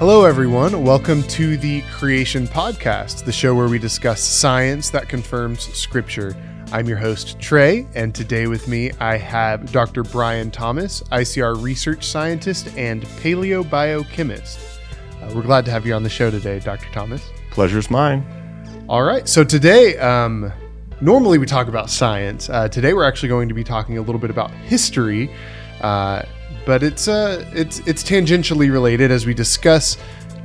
Hello, everyone. Welcome to the Creation Podcast, the show where we discuss science that confirms Scripture. I'm your host, Trey, and today with me I have Dr. Brian Thomas, ICR research scientist and paleobiochemist. Uh, we're glad to have you on the show today, Dr. Thomas. Pleasure's mine. All right. So today, um, normally we talk about science. Uh, today we're actually going to be talking a little bit about history, uh, but it's uh, it's it's tangentially related as we discuss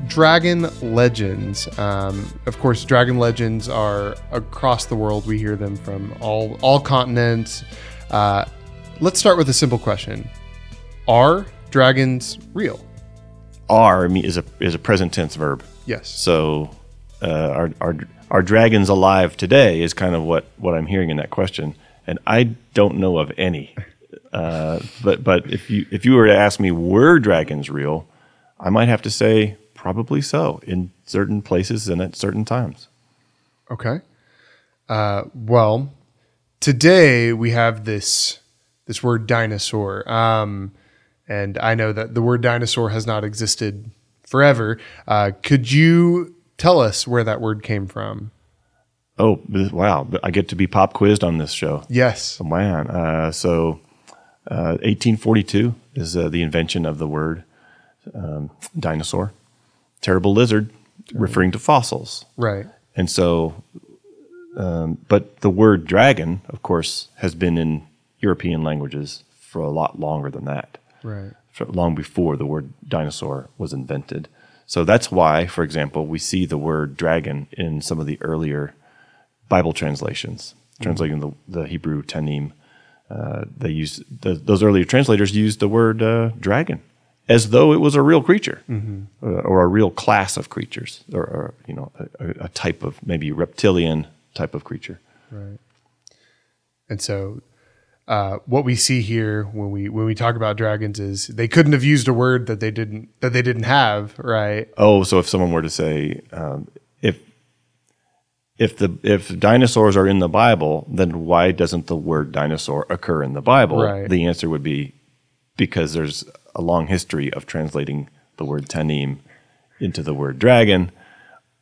dragon legends. Um, of course, dragon legends are across the world. We hear them from all all continents. Uh, let's start with a simple question: Are dragons real? Are is a is a present tense verb. Yes. So, uh, are are are dragons alive today? Is kind of what what I'm hearing in that question, and I don't know of any. Uh, but but if you if you were to ask me were dragons real, I might have to say probably so in certain places and at certain times. Okay. Uh, well, today we have this this word dinosaur, um, and I know that the word dinosaur has not existed forever. Uh, could you tell us where that word came from? Oh wow! I get to be pop quizzed on this show. Yes, oh, man. Uh, so, 1842 is uh, the invention of the word um, dinosaur terrible lizard, referring to fossils. Right. And so, um, but the word dragon, of course, has been in European languages for a lot longer than that. Right. For long before the word dinosaur was invented. So that's why, for example, we see the word dragon in some of the earlier Bible translations, mm-hmm. translating the, the Hebrew Tanim. Uh, they use the, those earlier translators used the word uh, dragon as though it was a real creature mm-hmm. uh, or a real class of creatures or, or you know a, a, type of maybe reptilian type of creature. Right. And so uh, what we see here when we when we talk about dragons is they couldn't have used a word that they didn't that they didn't have right? Oh so if someone were to say um, if the if dinosaurs are in the bible then why doesn't the word dinosaur occur in the bible right. the answer would be because there's a long history of translating the word tanim into the word dragon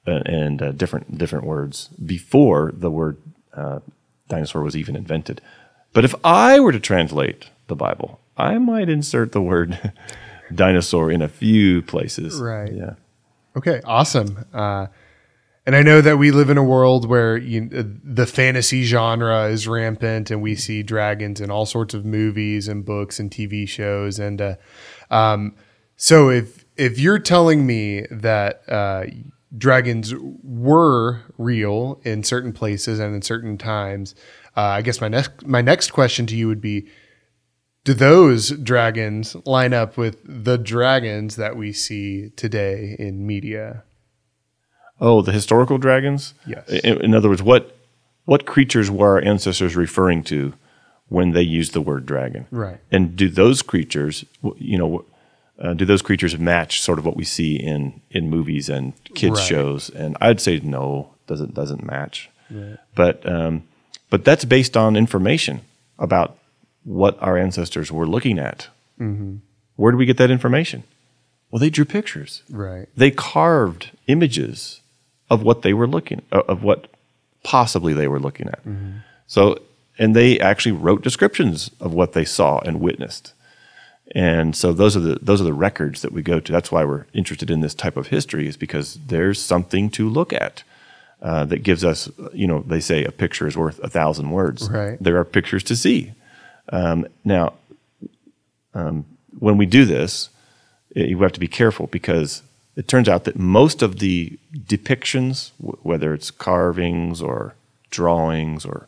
uh, and uh, different different words before the word uh, dinosaur was even invented. But if I were to translate the Bible, I might insert the word dinosaur in a few places. Right. Yeah. Okay. Awesome. Uh, and I know that we live in a world where you, the fantasy genre is rampant, and we see dragons in all sorts of movies and books and TV shows. And uh, um, so, if if you're telling me that uh, dragons were real in certain places and in certain times, uh, I guess my next my next question to you would be: Do those dragons line up with the dragons that we see today in media? Oh, the historical dragons. Yes. In, in, other words, what what creatures were our ancestors referring to when they used the word dragon? Right. And do those creatures, you know, uh, do those creatures match sort of what we see in in movies and kids right. shows? And I'd say no, doesn't doesn't match. Right. But um, but that's based on information about what our ancestors were looking at. Mm-hmm. Where do we get that information? Well, they drew pictures. Right. They carved images of what they were looking of what possibly they were looking at. Mm-hmm. So, and they actually wrote descriptions of what they saw and witnessed. And so those are the those are the records that we go to. That's why we're interested in this type of history, is because there's something to look at uh, that gives us, you know, they say a picture is worth a thousand words. Right. There are pictures to see. Um, now, um, when we do this, you have to be careful because it turns out that most of the depictions, w- whether it's carvings or drawings or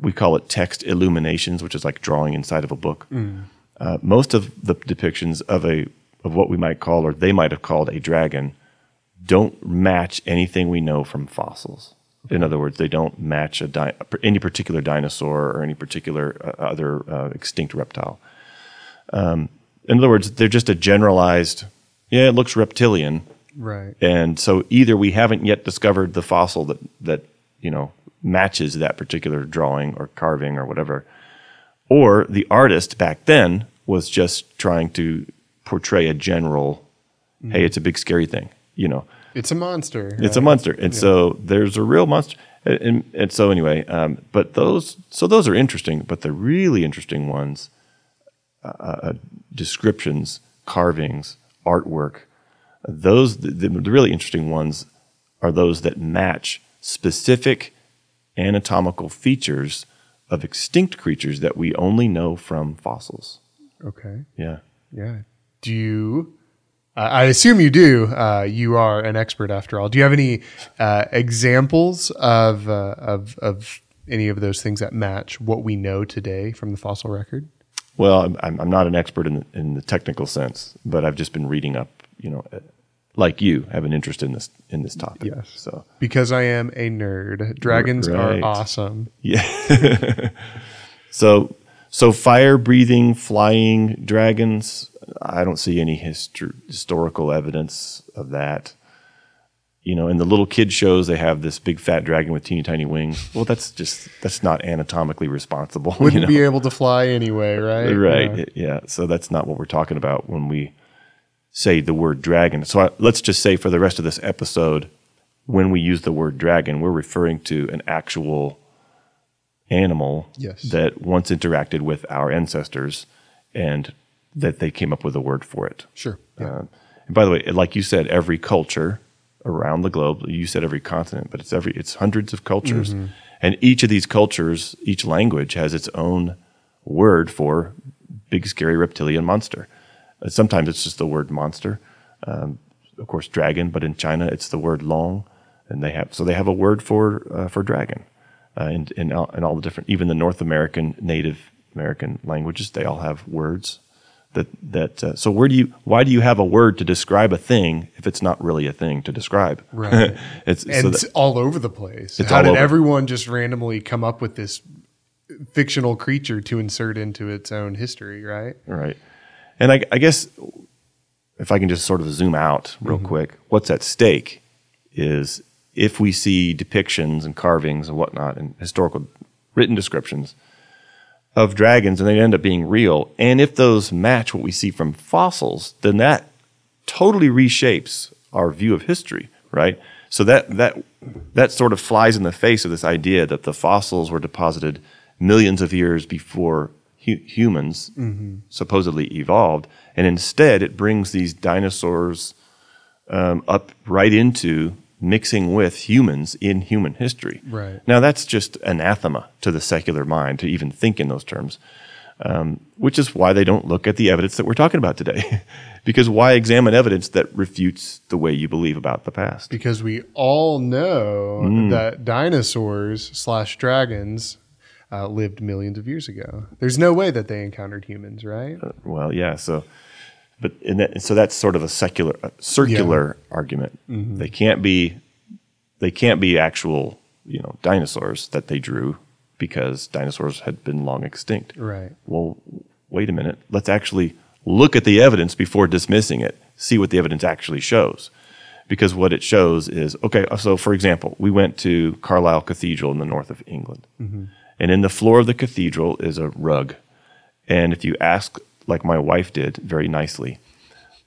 we call it text illuminations, which is like drawing inside of a book. Mm. Uh, most of the depictions of a of what we might call, or they might have called, a dragon, don't match anything we know from fossils. Okay. In other words, they don't match a di- any particular dinosaur or any particular uh, other uh, extinct reptile. Um, in other words, they're just a generalized yeah, it looks reptilian. Right. And so either we haven't yet discovered the fossil that that, you know, matches that particular drawing or carving or whatever, or the artist back then was just trying to portray a general Hey, it's a big scary thing. You know, It's a monster. it's a monster, and so there's a real monster. And, and, and so anyway, um, but those so those are interesting. But the really interesting ones, uh, uh, descriptions, carvings, artwork, those the, the really interesting ones are those that match specific anatomical features of extinct creatures that we only know from fossils. Okay. Yeah. Yeah. Do you? Uh, I assume you do. Uh, you are an expert after all. Do you have any uh, examples of uh, of of any of those things that match what we know today from the fossil record? Well, I'm- I'm, not an expert in the, in the technical sense, but I've just been reading up. You know, uh, like you, have an interest in this in this topic. Yes. So Because I am a nerd. Dragons Right. are awesome. yeah. so so fire breathing flying dragons. I don't see any histor- historical evidence of that. You know, in the little kid shows, they have this big fat dragon with teeny tiny wings. Well, that's just that's not anatomically responsible. Wouldn't know? be able to fly anyway, right? right Yeah. yeah so that's not what we're talking about when we say the word dragon so I, let's just say for the rest of this episode when we use the word dragon we're referring to an actual animal Yes. that once interacted with our ancestors and that they came up with a word for it Sure. Yeah. uh, and by the way, like you said, every culture around the globe, you said every continent, but it's every it's hundreds of cultures. And each of these cultures, each language has its own word for big scary reptilian monster. Uh, sometimes it's just the word monster. Um, of course, dragon, but in China it's the word long, and they have so they have a word for uh, for dragon. Uh, in, in, all, in all the different, even the North American, Native American languages, they all have words that that uh, so where do you why do you have a word to describe a thing if it's not really a thing to describe Right. it's and so it's all over the place. How did over. everyone just randomly come up with this fictional creature to insert into its own history? Right. right and I, I guess if i can just sort of zoom out real quick what's at stake is if we see depictions and carvings and whatnot and historical written descriptions of dragons and they end up being real. And if those match what we see from fossils then that totally reshapes our view of history right? So that that that sort of flies in the face of this idea that the fossils were deposited millions of years before hu- humans supposedly evolved. And instead it brings these dinosaurs um, up right into mixing with humans in human history Right. now that's just anathema to the secular mind to even think in those terms um, which is why they don't look at the evidence that we're talking about today. because why examine evidence that refutes the way you believe about the past? Because we all know Mm. that dinosaurs slash dragons uh, lived millions of years ago. There's no way that they encountered humans, right? Well, yeah. So, but in that, so that's sort of a secular, a circular argument. Mm-hmm. They can't be, they can't be actual, you know, dinosaurs that they drew because dinosaurs had been long extinct. Right. well, wait a minute. Let's actually look at the evidence before dismissing it, see what the evidence actually shows. Because what it shows is okay, uh, so for example, we went to Carlisle Cathedral in the north of England. Mm-hmm. And in the floor of the cathedral is a rug. And if you ask, like my wife did very nicely,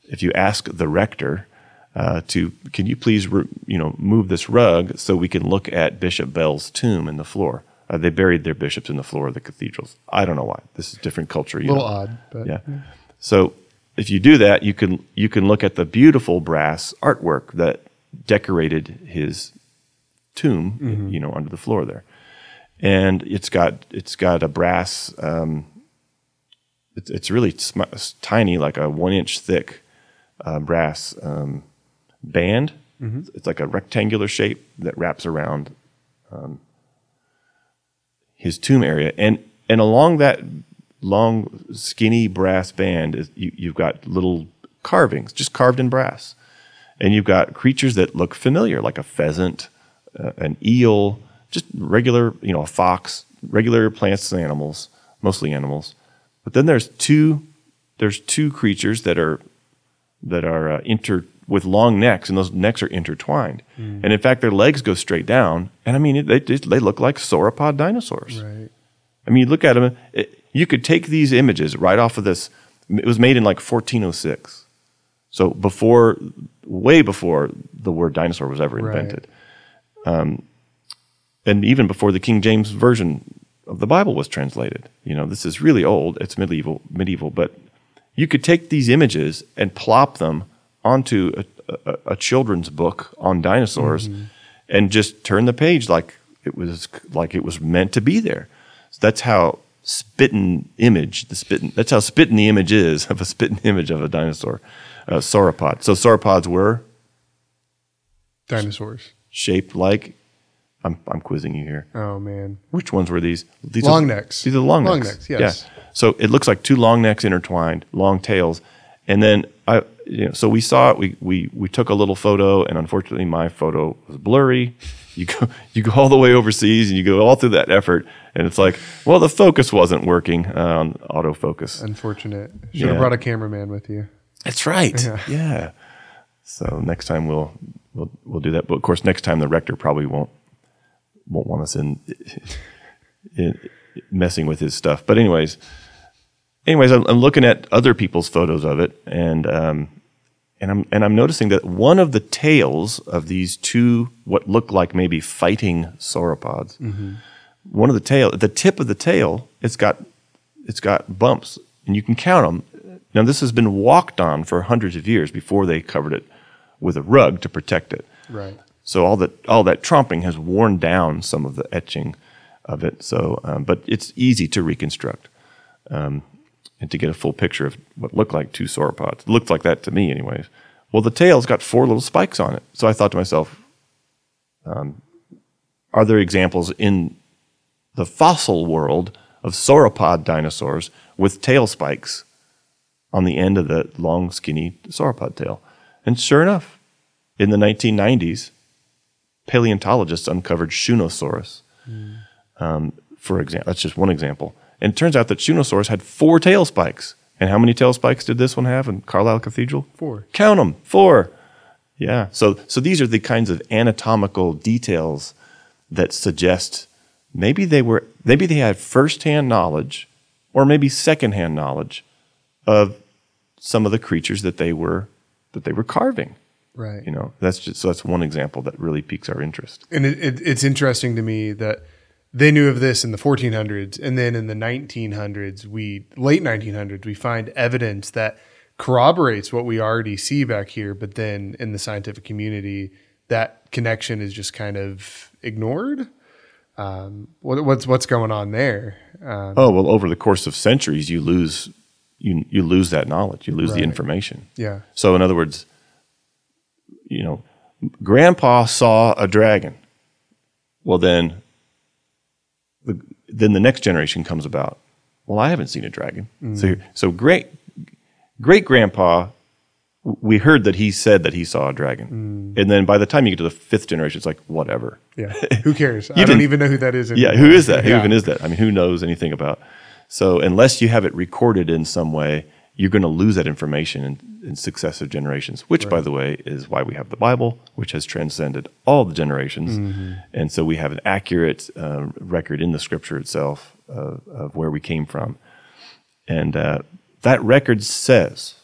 if you ask the rector uh, to, can you please, re- you know, move this rug so we can look at Bishop Bell's tomb in the floor? Uh, they buried their bishops in the floor of the cathedrals. I don't know why. This is different culture. A little know. odd, but Yeah. So if you do that, you can you can look at the beautiful brass artwork that decorated his tomb, you know, under the floor there, and it's got it's got a brass. Um, it's it's really sm- tiny, like a one inch thick uh, brass um, band. It's like a rectangular shape that wraps around um, his tomb area, and and along that long, skinny brass band, is, you, you've got little carvings, just carved in brass, and you've got creatures that look familiar, like a pheasant, uh, an eel, just regular, you know, a fox, regular plants and animals, mostly animals. But then there's two, there's two creatures that are that are uh, inter with long necks, and those necks are intertwined. And in fact, their legs go straight down. And I mean, it, they they look like sauropod dinosaurs. right. I mean, you look at them. It, you could take these images right off of this. It was made in like 1406. So before, way before the word dinosaur was ever Right. invented, um, and even before the King James version of the Bible was translated. You know, this is really old. It's medieval, medieval, but you could take these images and plop them onto a, a, a children's book on dinosaurs, and just turn the page like it was like it was meant to be there. So that's how spitting image the spitting that's how spitting the image is of a spitting image of a dinosaur, uh, sauropod. So sauropods were Dinosaurs. shaped like. I'm I'm quizzing you here. Oh man. Which ones were these? These Long are, necks. These are the long, Long necks. necks, yes. Yeah. So it looks like two long necks intertwined, long tails, and then I, you know, so we saw it. We we we took a little photo, and unfortunately, my photo was blurry. You go you go all the way overseas, and you go all through that effort, and it's like, well, the focus wasn't working uh, on autofocus. Unfortunate. Should Yeah. have brought a cameraman with you. That's right. Yeah. Yeah. So next time we'll we'll we'll do that. But of course, next time the rector probably won't won't want us in, in messing with his stuff. But anyways, anyways, I'm, I'm looking at other people's photos of it, and um, and I'm and I'm noticing that one of the tails of these two what look like maybe fighting sauropods, one of the tail, the tip of the tail, it's got it's got bumps, and you can count them. Now this has been walked on for hundreds of years before they covered it with a rug to protect it. Right. So all that all that tromping has worn down some of the etching of it. So, um, but it's easy to reconstruct um, and to get a full picture of what looked like two sauropods. It looked like that to me, anyways. Well, the tail's got four little spikes on it. So I thought to myself, um, are there examples in the fossil world of sauropod dinosaurs with tail spikes on the end of the long, skinny sauropod tail? And sure enough, in the 1990s, paleontologists uncovered Shunosaurus. Um, for example, that's just one example. And it turns out that Shunosaurus had four tail spikes. And how many tail spikes did this one have in Carlisle Cathedral? Four. Count them, four. Yeah. So, so these are the kinds of anatomical details that suggest maybe they were maybe they had firsthand knowledge, or maybe secondhand knowledge of some of the creatures that they were that they were carving. Right. You know, that's just so that's one example that really piques our interest. And it, it, it's interesting to me that they knew of this in the 1400s, and then in the 1900s, we late 1900s, we find evidence that corroborates what we already see back here. But then in the scientific community, that connection is just kind of ignored. Um, what, what's what's going on there? Um, Oh well, over the course of centuries, you lose you you lose that knowledge, you lose the information. yeah, So, in other words, you know, Grandpa saw a dragon. Well, then, the, then the next generation comes about. Well, I haven't seen a dragon. Mm. So, so great, great Grandpa, we heard that he said that he saw a dragon, mm. and then by the time you get to the fifth generation, it's like whatever. yeah. Who cares? I don't even know who that is. Yeah, who is that? Who even is that? I mean, who knows anything about? So unless you have it recorded in some way, you're going to lose that information in, in successive generations. Which, by the way, is why we have the Bible, which has transcended all the generations, Mm-hmm. and so we have an accurate uh, record in the Scripture itself of, of where we came from, and uh, that record says,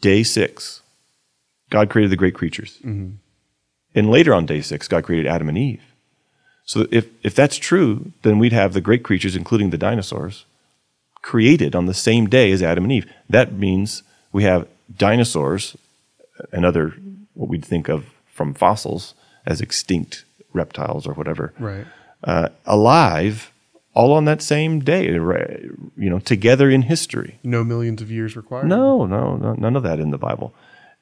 day six, God created the great creatures. And later on day six, God created Adam and Eve. So if, if that's true, then we'd have the great creatures, including the dinosaurs, created on the same day as Adam and Eve. That means we have dinosaurs and other, what we'd think of from fossils as extinct reptiles or whatever, Right. uh, alive all on that same day, you know, together in history. No millions of years required. No, no, no, none of that in the Bible.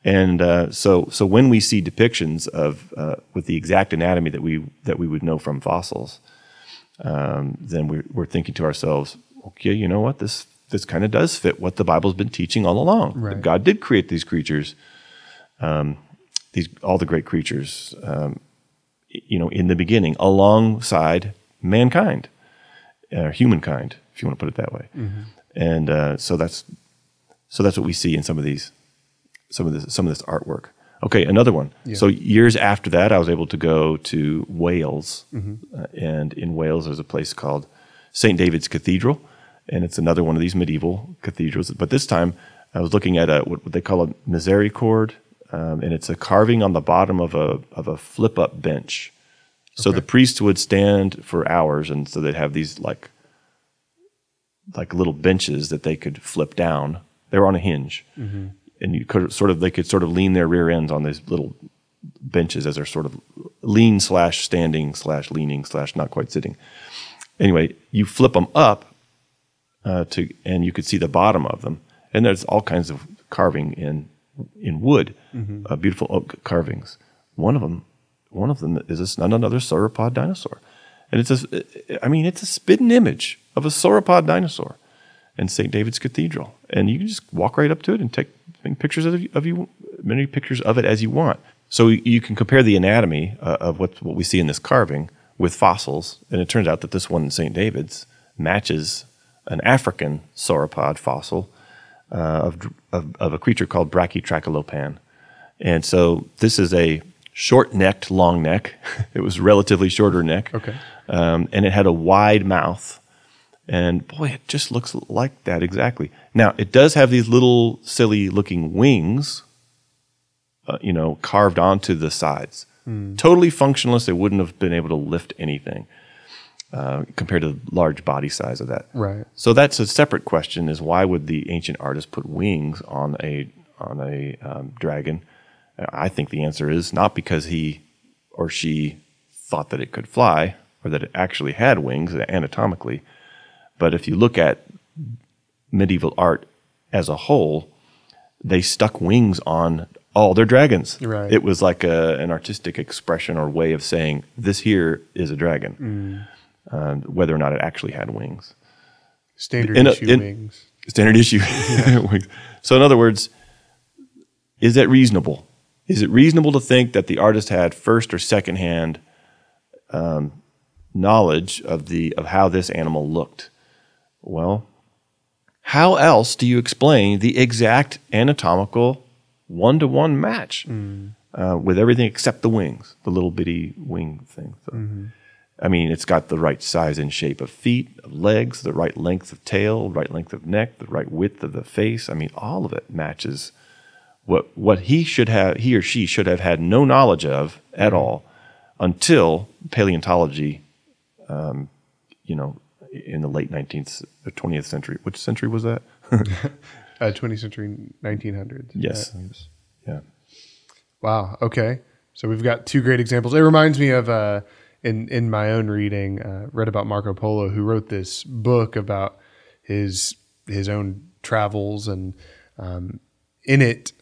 And uh, so, so when we see depictions of uh, with the exact anatomy that we that we would know from fossils, um, then we're, we're thinking to ourselves, okay, you know what? This this kind of does fit what the Bible's been teaching all along. Right. God did create these creatures, um, these all the great creatures, um, you know, in the beginning, alongside mankind, uh, humankind, if you want to put it that way. And uh, so that's so that's what we see in some of these some of this some of this artwork. Okay, another one. So years after that, I was able to go to Wales, uh, and in Wales there's a place called St. David's Cathedral, and it's another one of these medieval cathedrals. But this time, I was looking at a what they call a misericord, um, and it's a carving on the bottom of a of a flip up bench. So the priest would stand for hours, and so they'd have these like like little benches that they could flip down. They were on a hinge, and you could sort of they could sort of lean their rear ends on these little benches as they're sort of lean slash standing slash leaning slash not quite sitting. Anyway, you flip them up uh, to, and you could see the bottom of them, and there's all kinds of carving in in wood, uh, beautiful oak carvings. One of them, one of them is this, another sauropod dinosaur, and it's a, I mean, it's a spitting image of a sauropod dinosaur in St. David's Cathedral, and you can just walk right up to it and take, take pictures of, of you, many pictures of it as you want. So you can compare the anatomy uh, of what what we see in this carving with fossils, and it turns out that this one in St. David's matches an African sauropod fossil uh, of, of of a creature called Brachytrachelopan, and so this is a short-necked, long neck. it was relatively shorter neck, Okay. um, and it had a wide mouth. And boy, it just looks like that exactly. Now, it does have these little silly looking wings, uh, you know, carved onto the sides. Totally functionless. They wouldn't have been able to lift anything uh, compared to the large body size of that. Right. So that's a separate question: is why would the ancient artist put wings on a on a um, dragon? I think the answer is not because he or she thought that it could fly or that it actually had wings anatomically, but if you look at medieval art as a whole, they stuck wings on all their dragons. Right. It was like a, an artistic expression or way of saying this here is a dragon, um, whether or not it actually had wings Standard In issue in- wings. standard issue. Wings. So, in other words, is that reasonable? Is it reasonable to think that the artist had first or second hand um, knowledge of the of how this animal looked? Well, how else do you explain the exact anatomical one to one match uh, with everything except the wings, the little bitty wing thing? So, I mean, it's got the right size and shape of feet, of legs, the right length of tail, right length of neck, the right width of the face. I mean, all of it matches what what he should have, he or she should have had no knowledge of at all until paleontology, um, you know, in the late nineteenth or twentieth century. Which century was that? Uh, 20th century, 1900s. Yes. Uh, yeah. Wow. Okay. So we've got two great examples. It reminds me of uh, in in my own reading, uh, read about Marco Polo, who wrote this book about his his own travels, and um, in it,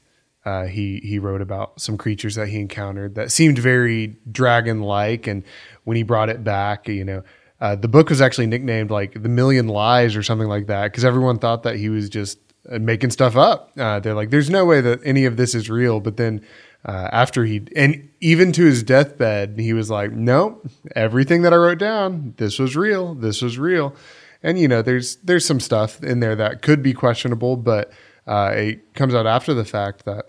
uh, he he wrote about some creatures that he encountered that seemed very dragon like, and when he brought it back, you know. Uh, the book was actually nicknamed like the Million Lies or something like that because everyone thought that he was just uh, making stuff up. Uh, they're like, "There's no way that any of this is real." But then uh, after he and even to his deathbed, he was like, nope everything that I wrote down, this was real. This was real." And you know, there's there's some stuff in there that could be questionable, but uh, it comes out after the fact that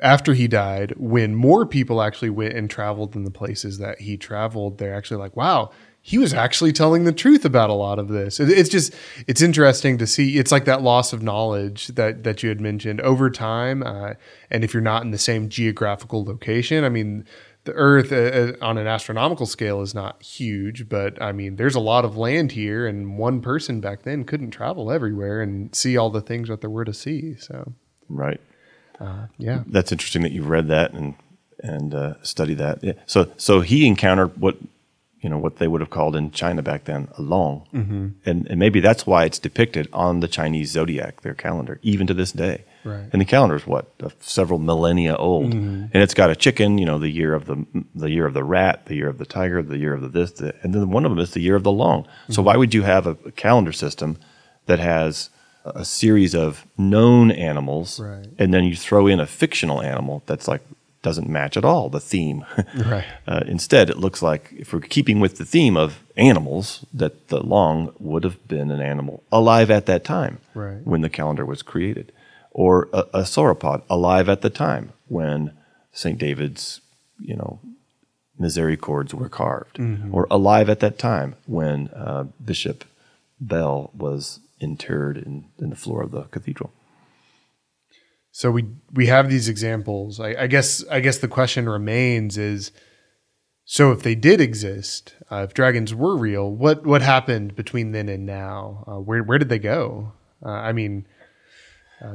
after he died, when more people actually went and traveled in the places that he traveled, they're actually like, wow, he was actually telling the truth about a lot of this. It- It's just, it's interesting to see. It's like that loss of knowledge that that you had mentioned over time, uh, and if you're not in the same geographical location, I mean. The Earth, uh, uh, on an astronomical scale, is not huge, but I mean, there's a lot of land here, and one person back then couldn't travel everywhere and see all the things that there were to see. So, Right. yeah, That's interesting that you've read that and and uh, studied that. Yeah. So so he encountered what you know what they would have called in China back then a long, mm-hmm. and and maybe that's why it's depicted on the Chinese zodiac, their calendar, even to this day. Right. And the calendar is what several millennia old, and it's got a chicken. You know, the year of the the year of the rat, the year of the tiger, the year of the this, the, and then one of them is the year of the long. So why would you have a, a calendar system that has a series of known animals, Right. and then you throw in a fictional animal that's like doesn't match at all the theme. Right. Uh, instead, it looks like if we're keeping with the theme of animals, that the long would have been an animal alive at that time Right. when the calendar was created, or a, a sauropod alive at the time when St. David's, you know, misericords were carved, or alive at that time when uh, Bishop Bell was interred in, in the floor of the cathedral. So we we have these examples. I, I guess I guess the question remains is so if they did exist, uh, if dragons were real, what what happened between then and now? Uh, where where did they go? Uh, I mean,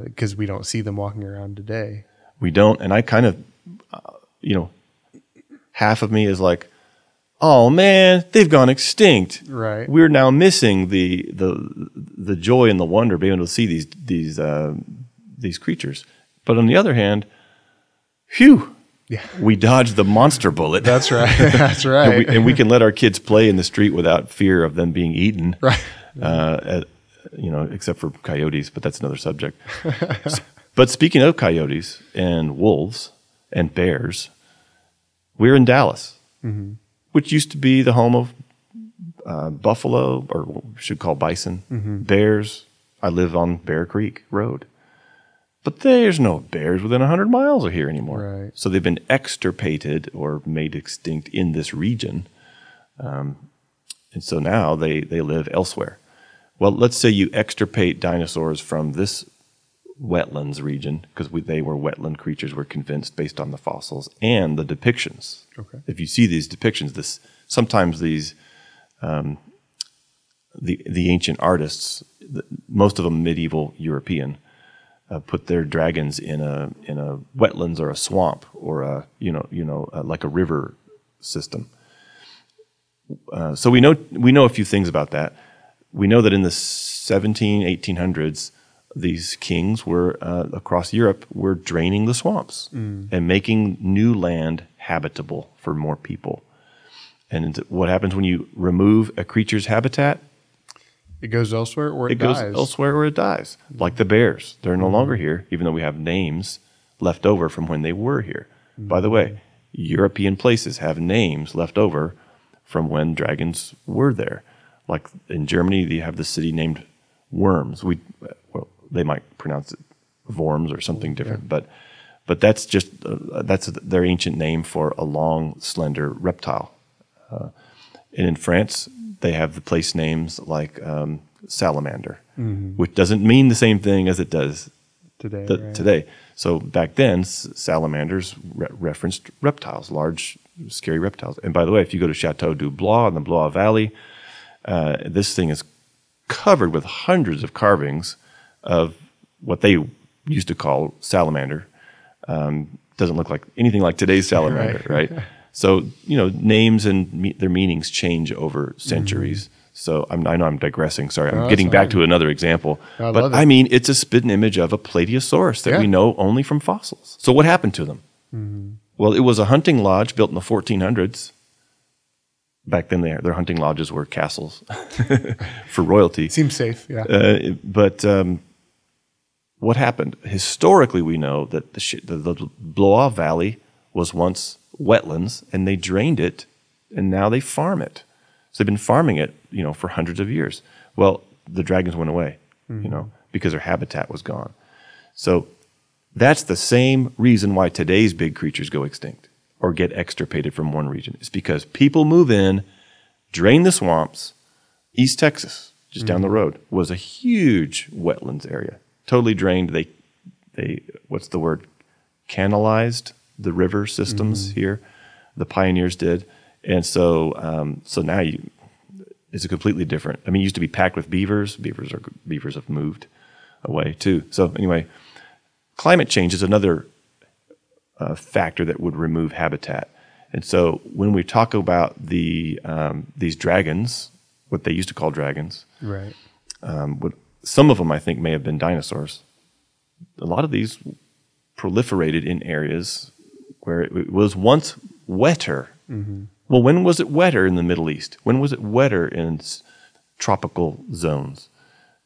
because we don't see them walking around today. We don't, and I kind of, uh, you know, half of me is like, oh man, they've gone extinct. Right. We're now missing the the the joy and the wonder of being able to see these these uh, these creatures. But on the other hand, phew, Yeah. we dodged the monster bullet. That's right. That's right. and, we, and we can let our kids play in the street without fear of them being eaten. Right. Uh, at- you know, except for coyotes, but that's another subject. S- but speaking of coyotes and wolves and bears, we're in Dallas, which used to be the home of uh, buffalo, or what we should call bison, bears. I live on Bear Creek Road. But there's no bears within 100 miles of here anymore. Right. So they've been extirpated or made extinct in this region. Um, and so now they, they live elsewhere. Well, let's say you extirpate dinosaurs from this wetlands region, because they were wetland creatures, we're convinced based on the fossils and the depictions. Okay. If you see these depictions, this sometimes these um, the the ancient artists, the, most of them medieval European, uh, put their dragons in a in a wetlands or a swamp or a you know you know uh, like a river system. Uh, so we know we know a few things about that. We know that in the 17 1800s, these kings were uh, across Europe were draining the swamps and making new land habitable for more people. And what happens when you remove a creature's habitat? It goes elsewhere or it, it goes dies. elsewhere or it dies. Like the bears, they're no longer here, even though we have names left over from when they were here. By the way, European places have names left over from when dragons were there. Like in Germany, they have the city named Worms. We, well, they might pronounce it Worms or something different, but but that's just uh, that's their ancient name for a long, slender reptile. Uh, and in France, they have the place names like um, salamander, which doesn't mean the same thing as it does today. the, right? today. So back then, s- salamanders re- referenced reptiles, large, scary reptiles. And by the way, if you go to Chateau du Blois in the Blois Valley, uh, this thing is covered with hundreds of carvings of what they used to call salamander. Um, doesn't look like anything like today's salamander, right? So you know, names and me- their meanings change over centuries. So I'm, I know I'm digressing. Sorry, I'm. No, getting back fine. to another example. I but. I mean, it's a spitting image of a Plateosaurus that Yeah. we know only from fossils. So what happened to them? Mm-hmm. Well, it was a hunting lodge built in the 1400s. Back then, their their hunting lodges were castles for royalty. Seems safe. Yeah. Uh, but um, what happened? Historically, we know that the, sh- the, the Blois Valley was once wetlands, and they drained it, and now they farm it. So they've been farming it, you know, for hundreds of years. Well, the dragons went away, you know, mm-hmm. because their habitat was gone. So that's the same reason why today's big creatures go extinct or get extirpated from one region. It's because people move in, drain the swamps. East Texas, just down the mm-hmm. road, was a huge wetlands area, totally drained. They, they, what's the word? Canalized the river systems here. The pioneers did, and so, um, so now you, it's a completely different. I mean, it used to be packed with beavers. Beavers are beavers have moved away too. So anyway, climate change is another uh, factor that would remove habitat. And so when we talk about the um, these dragons, what they used to call dragons, right. um, what, some of them I think may have been dinosaurs. A lot of these proliferated in areas where it was once wetter. Well, when was it wetter in the Middle East? When was it wetter in tropical zones?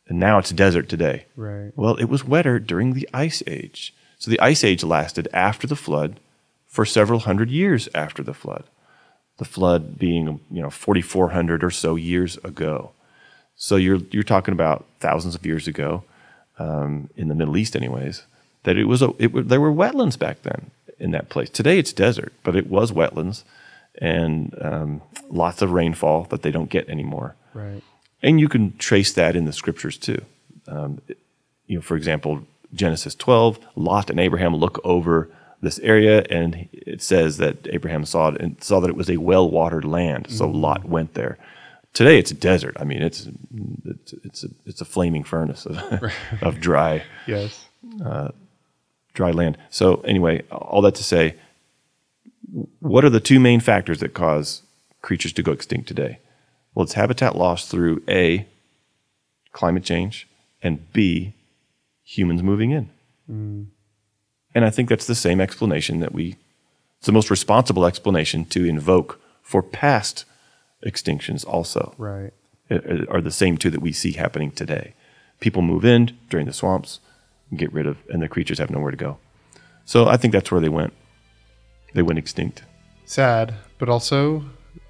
And now it's desert today. Right. Well, it was wetter during the Ice Age. So the Ice Age lasted after the flood for several hundred years after the flood. The flood being, you know, 4,400 or so years ago. So you're you're talking about thousands of years ago, um, in the Middle East, anyways. That it was a it there were wetlands back then in that place. Today it's desert, but it was wetlands, and um, lots of rainfall that they don't get anymore. Right. And you can trace that in the scriptures too. Um, you know, for example, Genesis 12, Lot and Abraham look over this area, and it says that Abraham saw it and saw that it was a well watered land. So Lot went there. Today it's a desert. I mean, it's it's it's a, it's a flaming furnace of, of dry Yes. Dry land. So anyway, all that to say, what are the two main factors that cause creatures to go extinct today? Well, it's habitat loss through A, climate change, and B, humans moving in. Hmm. And I think that's the same explanation that we, it's the most responsible explanation to invoke for past extinctions also Right. are the same two that we see happening today. People move in during the swamps, get rid of, and the creatures have nowhere to go. So I think that's where they went. They went extinct. Sad, but also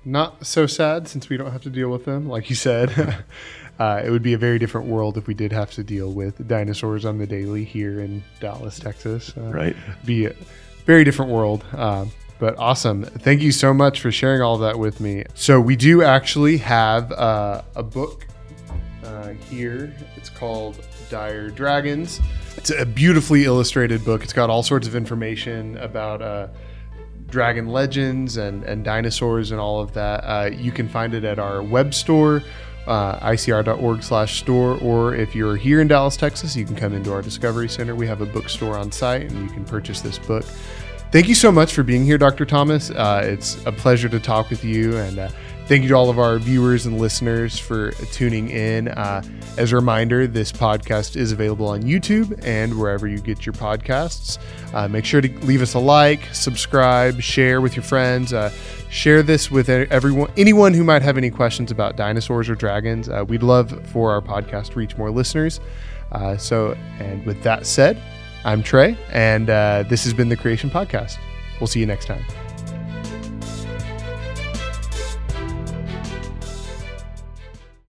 not so sad since we don't have to deal with them. Like you said, uh, it would be a very different world if we did have to deal with dinosaurs on the daily here in Dallas, Texas. Uh, Right. Be a very different world. Um, but awesome. Thank you so much for sharing all that with me. So, we do actually have uh, a book uh, here. It's called Dire Dragons. It's a beautifully illustrated book. It's got all sorts of information about uh, dragon legends and, and dinosaurs and all of that. Uh, you can find it at our web store, uh, icr.org slash store, or if you're here in Dallas, Texas, you can come into our Discovery Center. We have a bookstore on site and you can purchase this book. Thank you so much for being here, Dr. Thomas. Uh, it's a pleasure to talk with you, and uh, thank you to all of our viewers and listeners for tuning in. Uh, as a reminder, this podcast is available on YouTube and wherever you get your podcasts. Uh, make sure to leave us a like, subscribe, share with your friends. Uh, share this with everyone, anyone who might have any questions about dinosaurs or dragons. Uh, we'd love for our podcast to reach more listeners. Uh, so, and with that said, I'm Trey, and uh, this has been the Creation Podcast. We'll see you next time.